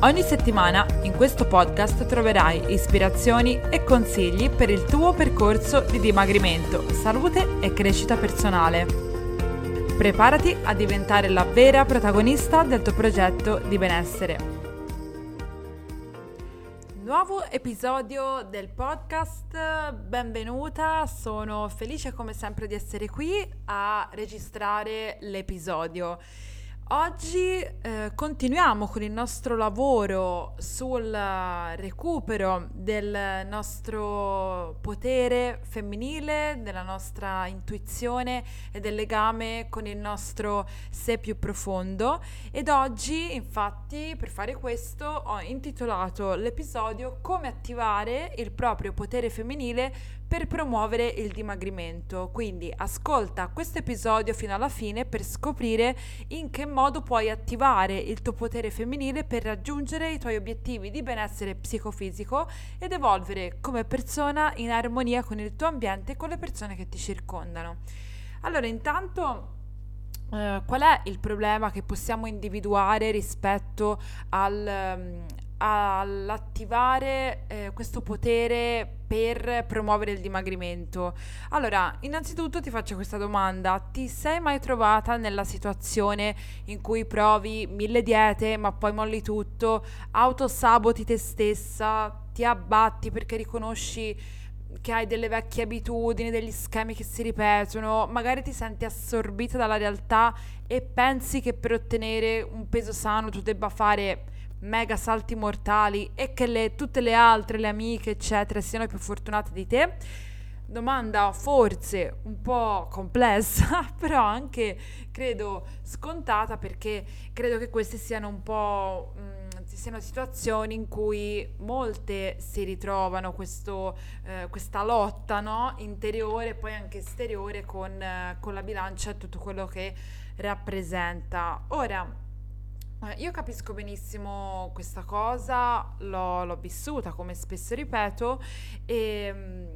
Ogni settimana in questo podcast troverai ispirazioni e consigli per il tuo percorso di dimagrimento, salute e crescita personale. Preparati a diventare la vera protagonista del tuo progetto di benessere. Nuovo episodio del podcast, benvenuta, sono felice come sempre di essere qui a registrare l'episodio. Oggi eh, continuiamo con il nostro lavoro sul recupero del nostro potere femminile, della nostra intuizione e del legame con il nostro sé più profondo. Ed oggi infatti per fare questo ho intitolato l'episodio Come attivare il proprio potere femminile per promuovere il dimagrimento. Quindi ascolta questo episodio fino alla fine per scoprire in che modo puoi attivare il tuo potere femminile per raggiungere i tuoi obiettivi di benessere psicofisico ed evolvere come persona in armonia con il tuo ambiente e con le persone che ti circondano. Allora, intanto Uh, qual è il problema che possiamo individuare rispetto al, um, all'attivare eh, questo potere per promuovere il dimagrimento? Allora, innanzitutto ti faccio questa domanda. Ti sei mai trovata nella situazione in cui provi mille diete, ma poi molli tutto, autosaboti te stessa, ti abbatti perché riconosci che hai delle vecchie abitudini, degli schemi che si ripetono, magari ti senti assorbita dalla realtà e pensi che per ottenere un peso sano tu debba fare mega salti mortali e che le, tutte le altre, le amiche, eccetera, siano più fortunate di te? Domanda forse un po' complessa, però anche credo scontata perché credo che queste siano un po'... Mh, mm, siano situazioni in cui molte si ritrovano questo, eh, questa lotta no? interiore e poi anche esteriore con, eh, con la bilancia e tutto quello che rappresenta. Ora, io capisco benissimo questa cosa, l'ho, l'ho vissuta come spesso ripeto e, mm,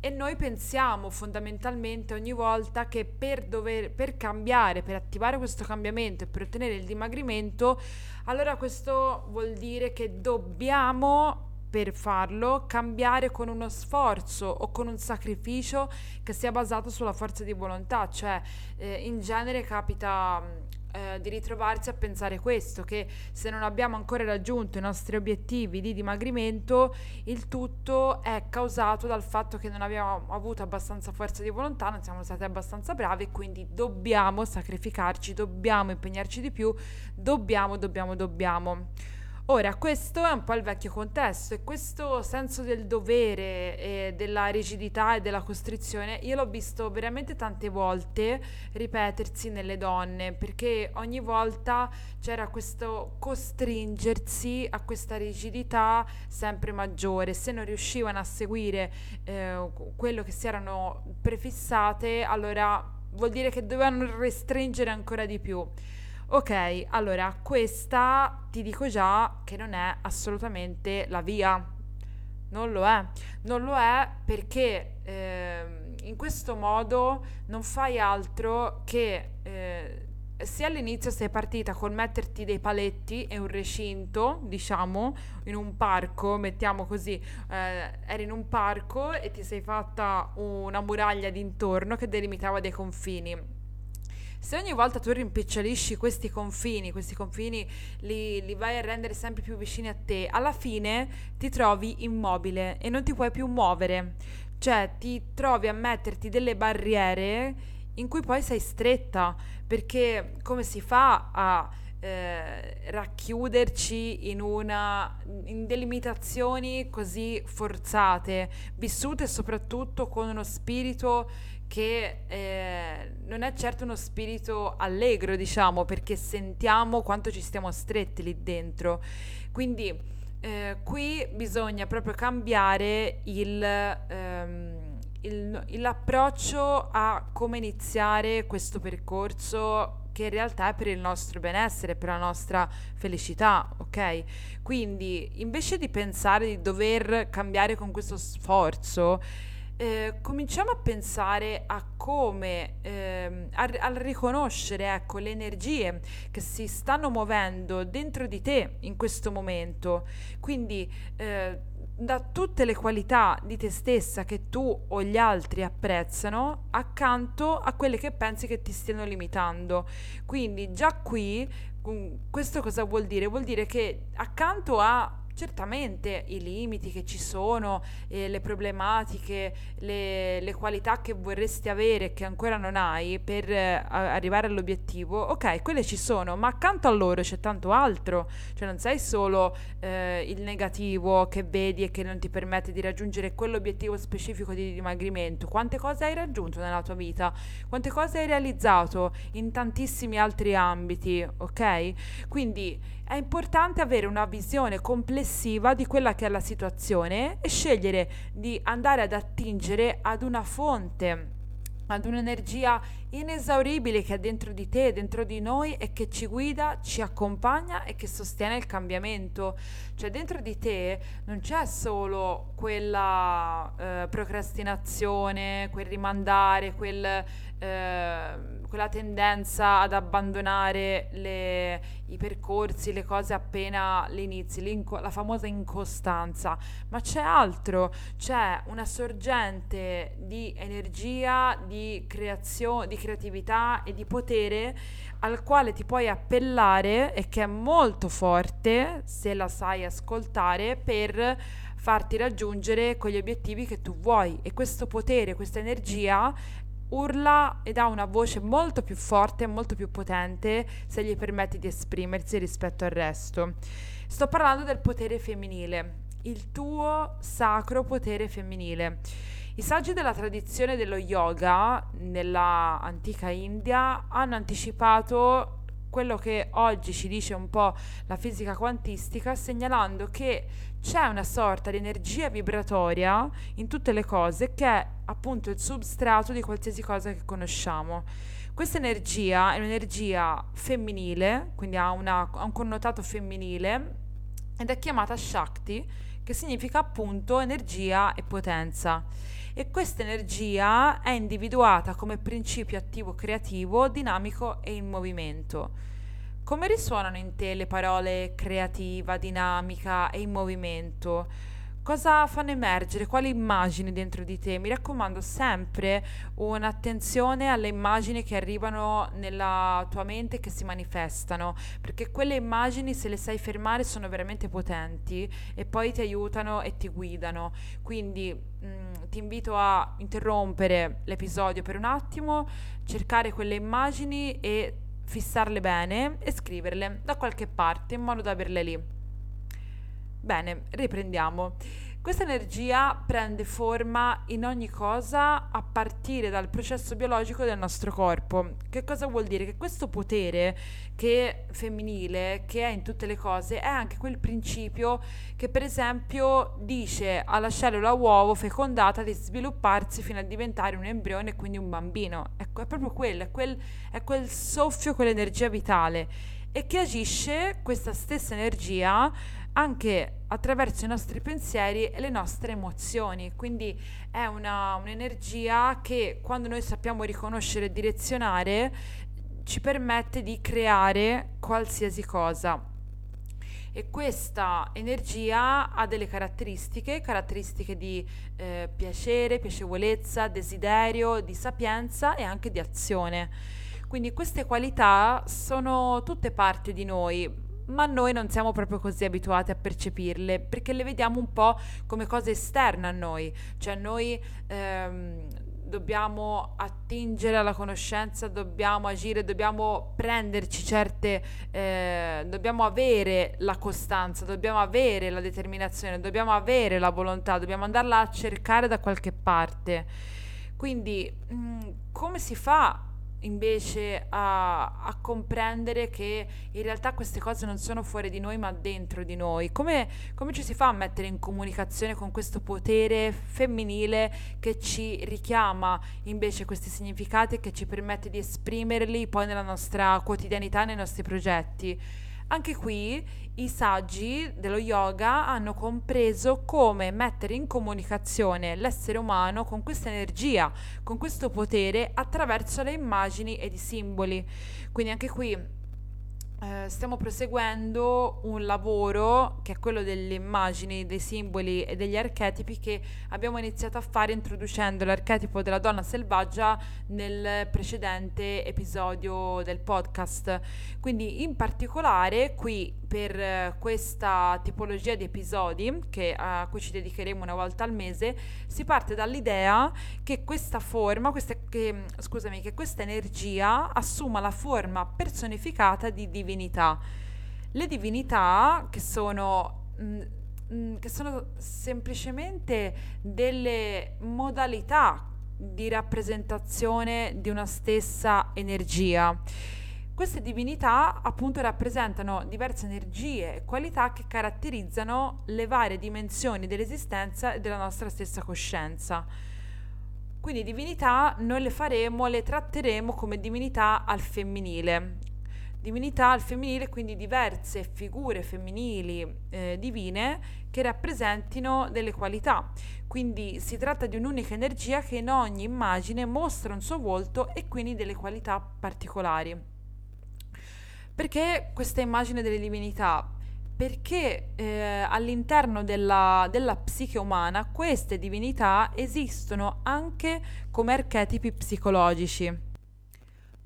e, noi pensiamo fondamentalmente ogni volta che per, dover, per cambiare, per attivare questo cambiamento e per ottenere il dimagrimento, allora questo vuol dire che dobbiamo per farlo cambiare con uno sforzo o con un sacrificio che sia basato sulla forza di volontà, cioè eh, in genere capita mm, eh, di ritrovarsi a pensare questo, che se non abbiamo ancora raggiunto i nostri obiettivi di dimagrimento, il tutto è causato dal fatto che non abbiamo avuto abbastanza forza di volontà, non siamo stati abbastanza bravi e quindi dobbiamo sacrificarci, dobbiamo impegnarci di più, dobbiamo, dobbiamo, dobbiamo. Ora, questo è un po' il vecchio contesto e questo senso del dovere e della rigidità e della costrizione io l'ho visto veramente tante volte ripetersi nelle donne perché ogni volta c'era questo costringersi a questa rigidità sempre maggiore. Se non riuscivano a seguire eh, quello che si erano prefissate, allora vuol dire che dovevano restringere ancora di più. Ok, allora questa ti dico già che non è assolutamente la via. Non lo è. Non lo è perché eh, in questo modo non fai altro che eh, se all'inizio sei partita con metterti dei paletti e un recinto, diciamo, in un parco, mettiamo così, eh, eri in un parco e ti sei fatta una muraglia d'intorno che delimitava dei confini se ogni volta tu rimpicciolisci questi confini, questi confini li, li, vai a rendere sempre più vicini a te, alla fine ti trovi immobile e non ti puoi più muovere. Cioè ti trovi a metterti delle barriere in cui poi sei stretta, perché come si fa a eh, racchiuderci in, una, in delimitazioni così forzate, vissute soprattutto con uno spirito che eh, non è certo uno spirito allegro, diciamo, perché sentiamo quanto ci stiamo stretti lì dentro. Quindi eh, qui bisogna proprio cambiare il, ehm, il, l'approccio a come iniziare questo percorso che in realtà è per il nostro benessere, per la nostra felicità, ok? Quindi invece di pensare di dover cambiare con questo sforzo, eh, cominciamo a pensare a come, eh, a, a, riconoscere ecco, le energie che si stanno muovendo dentro di te in questo momento. Quindi eh, da tutte le qualità di te stessa che tu o gli altri apprezzano accanto a quelle che pensi che ti stiano limitando. Quindi già qui questo cosa vuol dire? Vuol dire che accanto a certamente i limiti che ci sono, eh, le problematiche, le, le, qualità che vorresti avere che ancora non hai per eh, arrivare all'obiettivo, ok, quelle ci sono, ma accanto a loro c'è tanto altro, cioè non sei solo eh, il negativo che vedi e che non ti permette di raggiungere quell'obiettivo specifico di dimagrimento, quante cose hai raggiunto nella tua vita, quante cose hai realizzato in tantissimi altri ambiti, ok? Quindi è importante avere una visione complessiva di quella che è la situazione e scegliere di andare ad attingere ad una fonte ad un'energia inesauribile che è dentro di te, dentro di noi e che ci guida, ci accompagna e che sostiene il cambiamento. Cioè dentro di te non c'è solo quella eh, procrastinazione, quel rimandare, quel eh, quella tendenza ad abbandonare le, i percorsi, le cose appena le inizi, la famosa incostanza, ma c'è altro, c'è una sorgente di energia, di creazione, di creatività e di potere al quale ti puoi appellare e che è molto forte se la sai ascoltare per farti raggiungere quegli obiettivi che tu vuoi. E questo potere, questa energia urla ed ha una voce molto più forte molto più potente se gli permetti di esprimersi rispetto al resto. Sto parlando del potere femminile, il tuo sacro potere femminile. I saggi della tradizione dello yoga nella antica India hanno anticipato quello che oggi ci dice un po' la fisica quantistica, segnalando che c'è una sorta di energia vibratoria in tutte le cose che è appunto il substrato di qualsiasi cosa che conosciamo. Questa energia è un'energia femminile, quindi ha, una, ha un connotato femminile ed è chiamata Shakti, che significa appunto energia e potenza. E questa energia è individuata come principio attivo creativo, dinamico e in movimento. Come risuonano in te le parole creativa, dinamica e in movimento? Cosa fanno emergere? Quali immagini dentro di te? Mi raccomando sempre un'attenzione alle immagini che arrivano nella tua mente e che si manifestano, perché quelle immagini se le sai fermare sono veramente potenti e poi ti aiutano e ti guidano. Quindi mm, ti invito a interrompere l'episodio per un attimo, cercare quelle immagini e fissarle bene e scriverle da qualche parte in modo da averle lì. Bene, riprendiamo. Questa energia prende forma in ogni cosa a partire dal processo biologico del nostro corpo. Che cosa vuol dire? Che questo potere che femminile, che è in tutte le cose, è anche quel principio che per esempio dice alla cellula uovo fecondata di svilupparsi fino a diventare un embrione e quindi un bambino. Ecco, è proprio quello, è quel, è quel soffio, quell'energia vitale e che agisce questa stessa energia anche attraverso i nostri pensieri e le nostre emozioni. Quindi è una, un'energia che quando noi sappiamo riconoscere e direzionare ci permette di creare qualsiasi cosa. E questa energia ha delle caratteristiche, caratteristiche di eh, piacere, piacevolezza, desiderio, di sapienza e anche di azione. Quindi queste qualità sono tutte parte di noi, ma noi non siamo proprio così abituati a percepirle perché le vediamo un po' come cose esterne a noi, cioè noi ehm, dobbiamo attingere alla conoscenza, dobbiamo agire, dobbiamo prenderci certe, eh, dobbiamo avere la costanza, dobbiamo avere la determinazione, dobbiamo avere la volontà, dobbiamo andarla a cercare da qualche parte. Quindi mh, mm, come si fa invece a, a, comprendere che in realtà queste cose non sono fuori di noi ma dentro di noi. Come, come ci si fa a mettere in comunicazione con questo potere femminile che ci richiama invece questi significati e che ci permette di esprimerli poi nella nostra quotidianità, nei nostri progetti? Anche qui i saggi dello yoga hanno compreso come mettere in comunicazione l'essere umano con questa energia, con questo potere attraverso le immagini ed i simboli. Quindi anche qui eh, stiamo proseguendo un lavoro che è quello delle immagini, dei simboli e degli archetipi che abbiamo iniziato a fare introducendo l'archetipo della donna selvaggia nel precedente episodio del podcast. Quindi in particolare qui per eh, questa tipologia di episodi che, a cui ci dedicheremo una volta al mese si parte dall'idea che questa forma, questa, che, scusami, che questa energia assuma la forma personificata di divinità. Le divinità che sono, mh, mm, mm, che sono semplicemente delle modalità di rappresentazione di una stessa energia queste divinità appunto rappresentano diverse energie e qualità che caratterizzano le varie dimensioni dell'esistenza e della nostra stessa coscienza. Quindi divinità noi le faremo, le tratteremo come divinità al femminile. Divinità al femminile, quindi diverse figure femminili eh, divine che rappresentino delle qualità. Quindi si tratta di un'unica energia che in ogni immagine mostra un suo volto e quindi delle qualità particolari. Perché questa immagine delle divinità? Perché eh, all'interno della, della psiche umana queste divinità esistono anche come archetipi psicologici.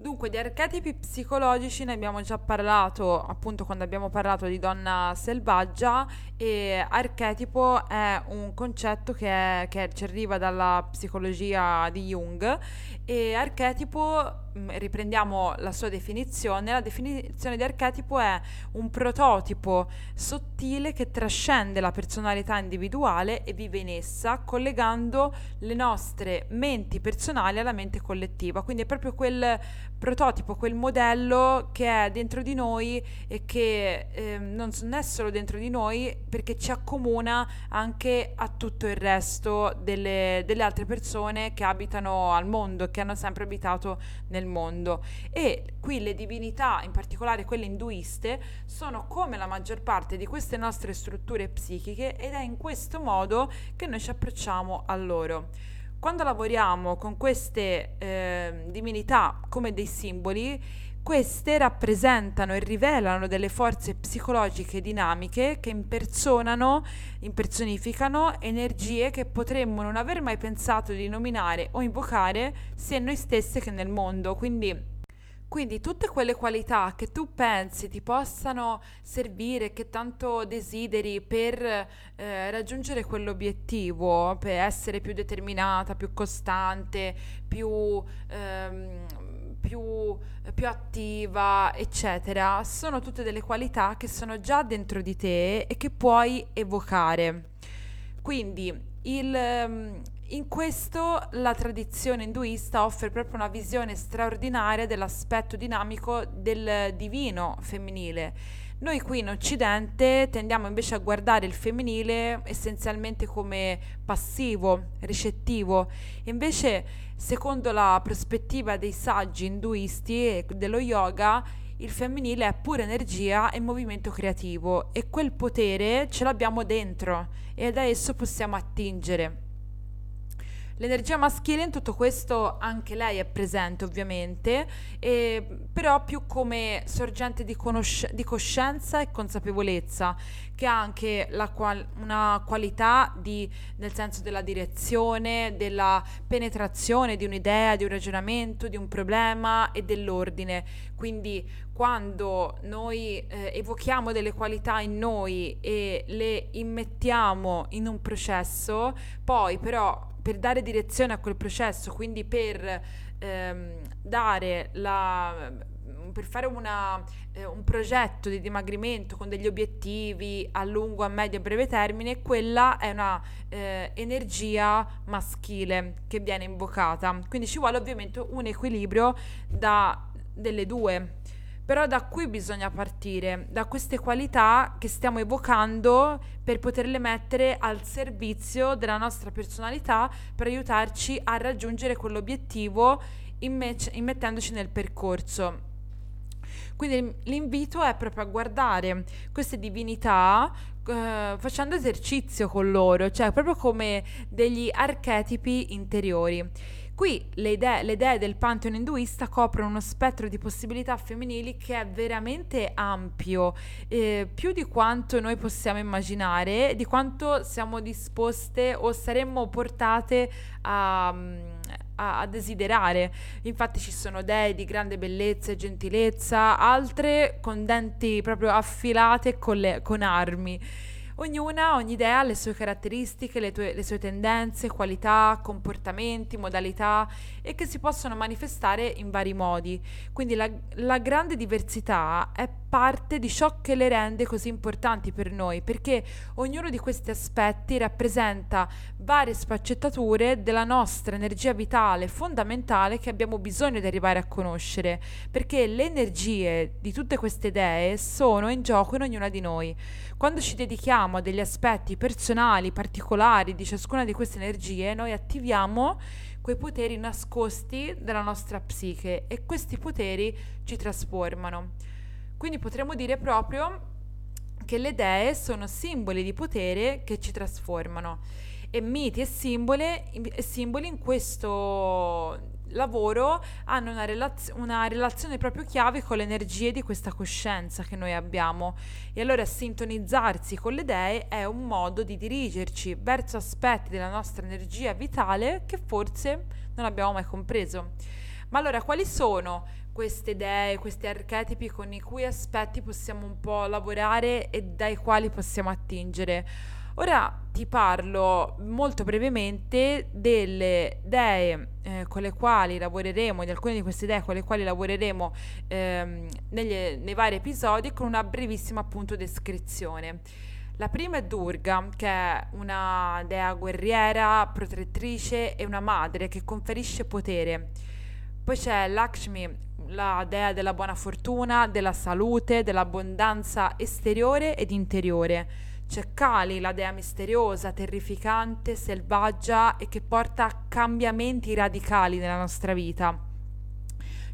Dunque, di archetipi psicologici ne abbiamo già parlato appunto quando abbiamo parlato di donna selvaggia e archetipo è un concetto che, è, che ci arriva dalla psicologia di Jung e archetipo riprendiamo la sua definizione, la definizione di archetipo è un prototipo sottile che trascende la personalità individuale e vive in essa, collegando le nostre menti personali alla mente collettiva. Quindi è proprio quel prototipo, quel modello che è dentro di noi e che eh, non è solo dentro di noi perché ci accomuna anche a tutto il resto delle, delle altre persone che abitano al mondo che hanno sempre abitato nel nel mondo e qui le divinità, in particolare quelle induiste, sono come la maggior parte di queste nostre strutture psichiche ed è in questo modo che noi ci approcciamo a loro. Quando lavoriamo con queste eh, divinità come dei simboli, queste rappresentano e rivelano delle forze psicologiche dinamiche che impersonano, impersonificano energie che potremmo non aver mai pensato di nominare o invocare sia noi stesse che nel mondo. Quindi quindi tutte quelle qualità che tu pensi ti possano servire, che tanto desideri per eh, raggiungere quell'obiettivo, per essere più determinata, più costante, più ehm, più, più attiva, eccetera, sono tutte delle qualità che sono già dentro di te e che puoi evocare. Quindi il, ehm, in questo la tradizione induista offre proprio una visione straordinaria dell'aspetto dinamico del divino femminile. Noi qui in Occidente tendiamo invece a guardare il femminile essenzialmente come passivo, ricettivo, invece Secondo la prospettiva dei saggi induisti e dello yoga, il femminile è pura energia e movimento creativo e quel potere ce l'abbiamo dentro e da esso possiamo attingere. L'energia maschile in tutto questo anche lei è presente ovviamente, e, però più come sorgente di, conosc- di, coscienza e consapevolezza, che ha anche qual- una qualità di, nel senso della direzione, della penetrazione di un'idea, di un ragionamento, di un problema e dell'ordine. Quindi quando noi eh, evochiamo delle qualità in noi e le immettiamo in un processo, poi però per dare direzione a quel processo, quindi per ehm, dare la per fare una, eh, un progetto di dimagrimento con degli obiettivi a lungo, a medio e breve termine, quella è una eh, energia maschile che viene invocata. Quindi ci vuole ovviamente un equilibrio da, delle due. Però da qui bisogna partire, da queste qualità che stiamo evocando per poterle mettere al servizio della nostra personalità per aiutarci a raggiungere quell'obiettivo immettendoci nel percorso. Quindi l'invito è proprio a guardare queste divinità eh, facendo esercizio con loro, cioè proprio come degli archetipi interiori. Qui le idee, le idee, del pantheon induista coprono uno spettro di possibilità femminili che è veramente ampio, eh, più di quanto noi possiamo immaginare, di quanto siamo disposte o saremmo portate a, a, a, desiderare. Infatti ci sono dei di grande bellezza e gentilezza, altre con denti proprio affilate con, le, con armi. Ognuna, ogni idea ha le sue caratteristiche, le, tue, le, sue tendenze, qualità, comportamenti, modalità e che si possono manifestare in vari modi. Quindi la, la grande diversità è parte di ciò che le rende così importanti per noi, perché ognuno di questi aspetti rappresenta varie sfaccettature della nostra energia vitale fondamentale che abbiamo bisogno di arrivare a conoscere, perché le energie di tutte queste idee sono in gioco in ognuna di noi. Quando ci dedichiamo a degli aspetti personali, particolari di ciascuna di queste energie, noi attiviamo quei poteri nascosti della nostra psiche e questi poteri ci trasformano. Quindi potremmo dire proprio che le dee sono simboli di potere che ci trasformano e miti e simboli, e simboli in questo lavoro hanno una, relaz- una, relazione proprio chiave con le energie di questa coscienza che noi abbiamo e allora sintonizzarsi con le dee è un modo di dirigerci verso aspetti della nostra energia vitale che forse non abbiamo mai compreso. Ma allora quali sono queste idee, questi archetipi con i cui aspetti possiamo un po' lavorare e dai quali possiamo attingere? Ora ti parlo molto brevemente delle idee eh, con le quali lavoreremo, di alcune di queste idee con le quali lavoreremo ehm, negli, nei vari episodi con una brevissima appunto descrizione. La prima è Durga, che è una dea guerriera, protettrice e una madre che conferisce potere. Poi c'è Lakshmi, la dea della buona fortuna, della salute, dell'abbondanza esteriore ed interiore. C'è Kali, la dea misteriosa, terrificante, selvaggia e che porta cambiamenti radicali nella nostra vita.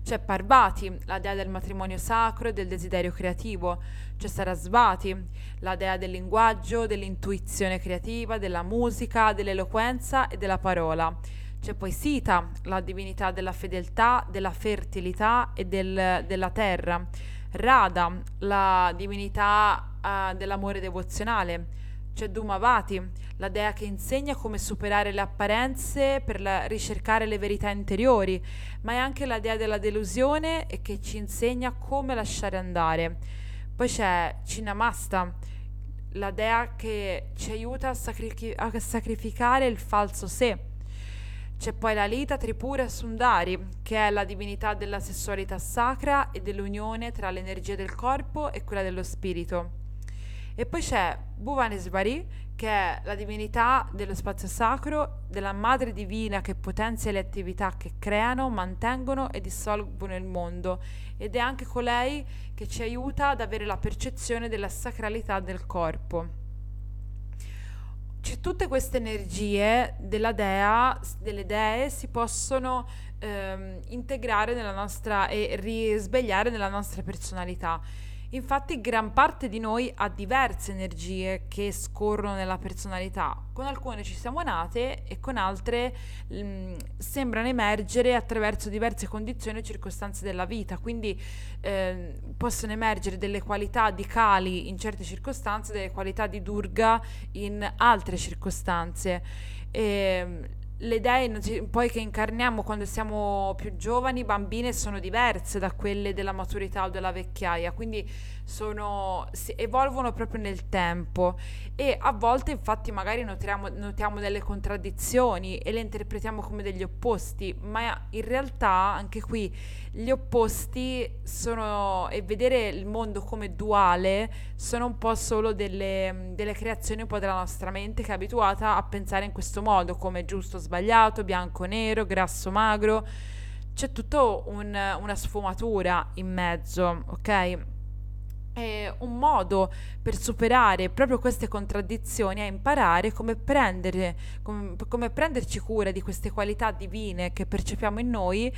C'è Parvati, la dea del matrimonio sacro e del desiderio creativo. C'è Sarasvati, la dea del linguaggio, dell'intuizione creativa, della musica, dell'eloquenza e della parola. C'è poi Sita, la divinità della fedeltà, della fertilità e del, della terra. Radha, la divinità uh, dell'amore devozionale. C'è Dhumavati, la dea che insegna come superare le apparenze per la, ricercare le verità interiori, ma è anche la dea della delusione e che ci insegna come lasciare andare. Poi c'è Cinnamasta, la dea che ci aiuta a, sacri- a sacrificare il falso sé c'è poi la Lita Tripura Sundari, che è la divinità della sessualità sacra e dell'unione tra l'energia del corpo e quella dello spirito. E poi c'è Bhuvaneswari, che è la divinità dello spazio sacro, della madre divina che potenzia le attività che creano, mantengono e dissolvono il mondo ed è anche colei che ci aiuta ad avere la percezione della sacralità del corpo c- tutte queste energie della dea, delle dee si possono ehm, integrare nella nostra e risvegliare nella nostra personalità. Infatti gran parte di noi ha diverse energie che scorrono nella personalità, con alcune ci siamo nate e con altre mh, mm, sembrano emergere attraverso diverse condizioni e circostanze della vita, quindi eh, possono emergere delle qualità di Kali in certe circostanze, delle qualità di Durga in altre circostanze. E, ehm, le idee poi che incarniamo quando siamo più giovani, bambine, sono diverse da quelle della maturità o della vecchiaia, quindi sono, si evolvono proprio nel tempo e a volte infatti magari notiamo, notiamo delle contraddizioni e le interpretiamo come degli opposti, ma in realtà anche qui gli opposti sono e vedere il mondo come duale sono un po' solo delle, delle creazioni un po' della nostra mente che è abituata a pensare in questo modo come giusto, sbagliato, bianco, nero, grasso, magro c'è tutta un, una sfumatura in mezzo, ok? E un modo per superare proprio queste contraddizioni è imparare come, prendere, come, come prenderci cura di queste qualità divine che percepiamo in noi,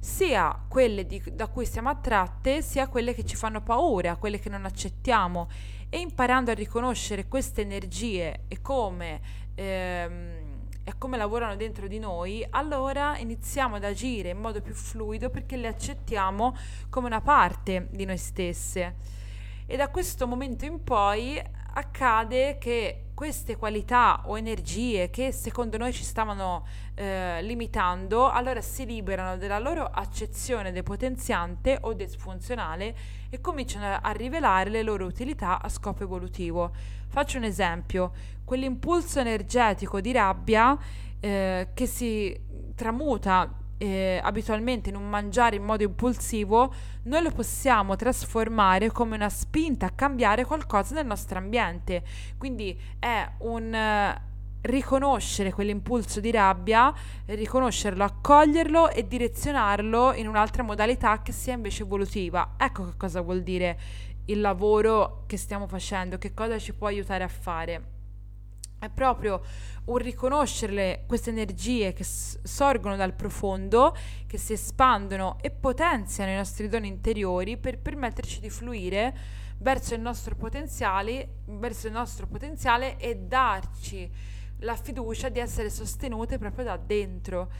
sia quelle di, da cui siamo attratte, sia quelle che ci fanno paura, quelle che non accettiamo. E imparando a riconoscere queste energie e come... Ehm, e come lavorano dentro di noi, allora iniziamo ad agire in modo più fluido perché le accettiamo come una parte di noi stesse. E da questo momento in poi accade che queste qualità o energie che secondo noi ci stavano eh, limitando, allora si liberano della loro accezione depotenziante o disfunzionale e cominciano a rivelare le loro utilità a scopo evolutivo. Faccio un esempio, quell'impulso energetico di rabbia eh, che si tramuta eh, abitualmente in un mangiare in modo impulsivo, noi lo possiamo trasformare come una spinta a cambiare qualcosa nel nostro ambiente. Quindi è un uh, riconoscere quell'impulso di rabbia, riconoscerlo, accoglierlo e direzionarlo in un'altra modalità che sia invece evolutiva. Ecco che cosa vuol dire il lavoro che stiamo facendo, che cosa ci può aiutare a fare. È proprio un riconoscere queste energie che s- sorgono dal profondo, che si espandono e potenziano i nostri doni interiori per permetterci di fluire verso il nostro potenziale, verso il nostro potenziale e darci la fiducia di essere sostenute proprio da dentro.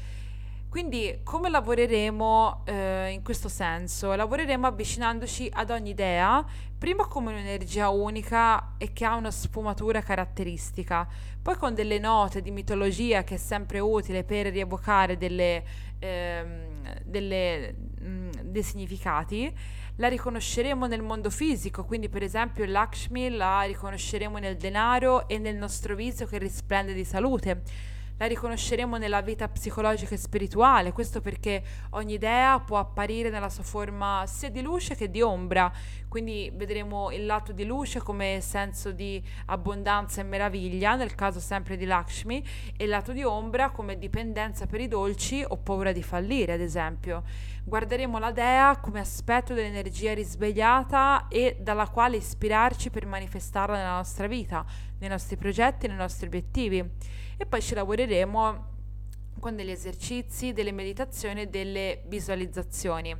Quindi come lavoreremo eh, in questo senso? Lavoreremo avvicinandoci ad ogni idea, prima come un'energia unica e che ha una sfumatura caratteristica, poi con delle note di mitologia che è sempre utile per rievocare delle, ehm, delle, mh, mm, dei significati. La riconosceremo nel mondo fisico, quindi per esempio Lakshmi la riconosceremo nel denaro e nel nostro viso che risplende di salute la riconosceremo nella vita psicologica e spirituale, questo perché ogni idea può apparire nella sua forma sia di luce che di ombra, quindi vedremo il lato di luce come senso di abbondanza e meraviglia, nel caso sempre di Lakshmi, e il lato di ombra come dipendenza per i dolci o paura di fallire, ad esempio. Guarderemo la dea come aspetto dell'energia risvegliata e dalla quale ispirarci per manifestarla nella nostra vita, nei nostri progetti nei nostri obiettivi e poi ci lavoreremo con degli esercizi, delle meditazioni e delle visualizzazioni.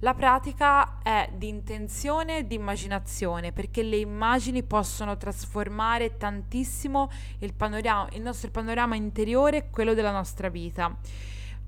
La pratica è di intenzione e di immaginazione perché le immagini possono trasformare tantissimo il, panorama, il nostro panorama interiore e quello della nostra vita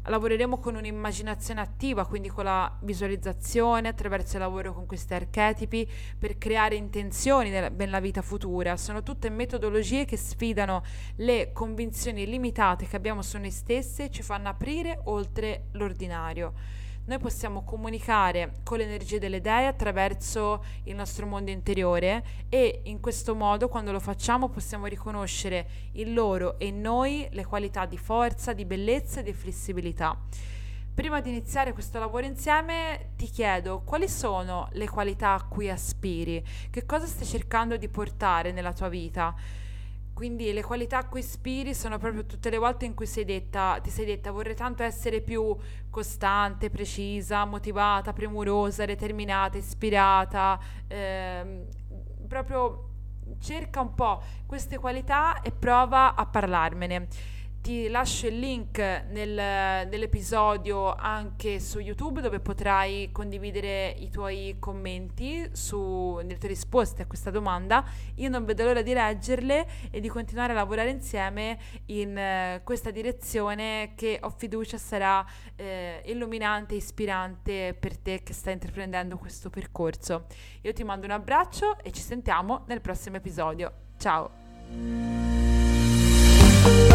lavoreremo con un'immaginazione attiva, quindi con la visualizzazione, attraverso il lavoro con questi archetipi, per creare intenzioni nella, vita futura. Sono tutte metodologie che sfidano le convinzioni limitate che abbiamo su noi stesse e ci fanno aprire oltre l'ordinario noi possiamo comunicare con le energie delle dee attraverso il nostro mondo interiore e in questo modo quando lo facciamo possiamo riconoscere in loro e in noi le qualità di forza, di bellezza e di flessibilità. Prima di iniziare questo lavoro insieme ti chiedo quali sono le qualità a cui aspiri, che cosa stai cercando di portare nella tua vita quindi le qualità a cui ispiri sono proprio tutte le volte in cui sei detta, ti sei detta vorrei tanto essere più costante, precisa, motivata, premurosa, determinata, ispirata, ehm, proprio cerca un po' queste qualità e prova a parlarmene ti lascio il link nel, nell'episodio anche su YouTube dove potrai condividere i tuoi commenti, su, le tue risposte a questa domanda. Io non vedo l'ora di leggerle e di continuare a lavorare insieme in uh, questa direzione che ho fiducia sarà uh, illuminante e ispirante per te che stai intraprendendo questo percorso. Io ti mando un abbraccio e ci sentiamo nel prossimo episodio. Ciao! 啊！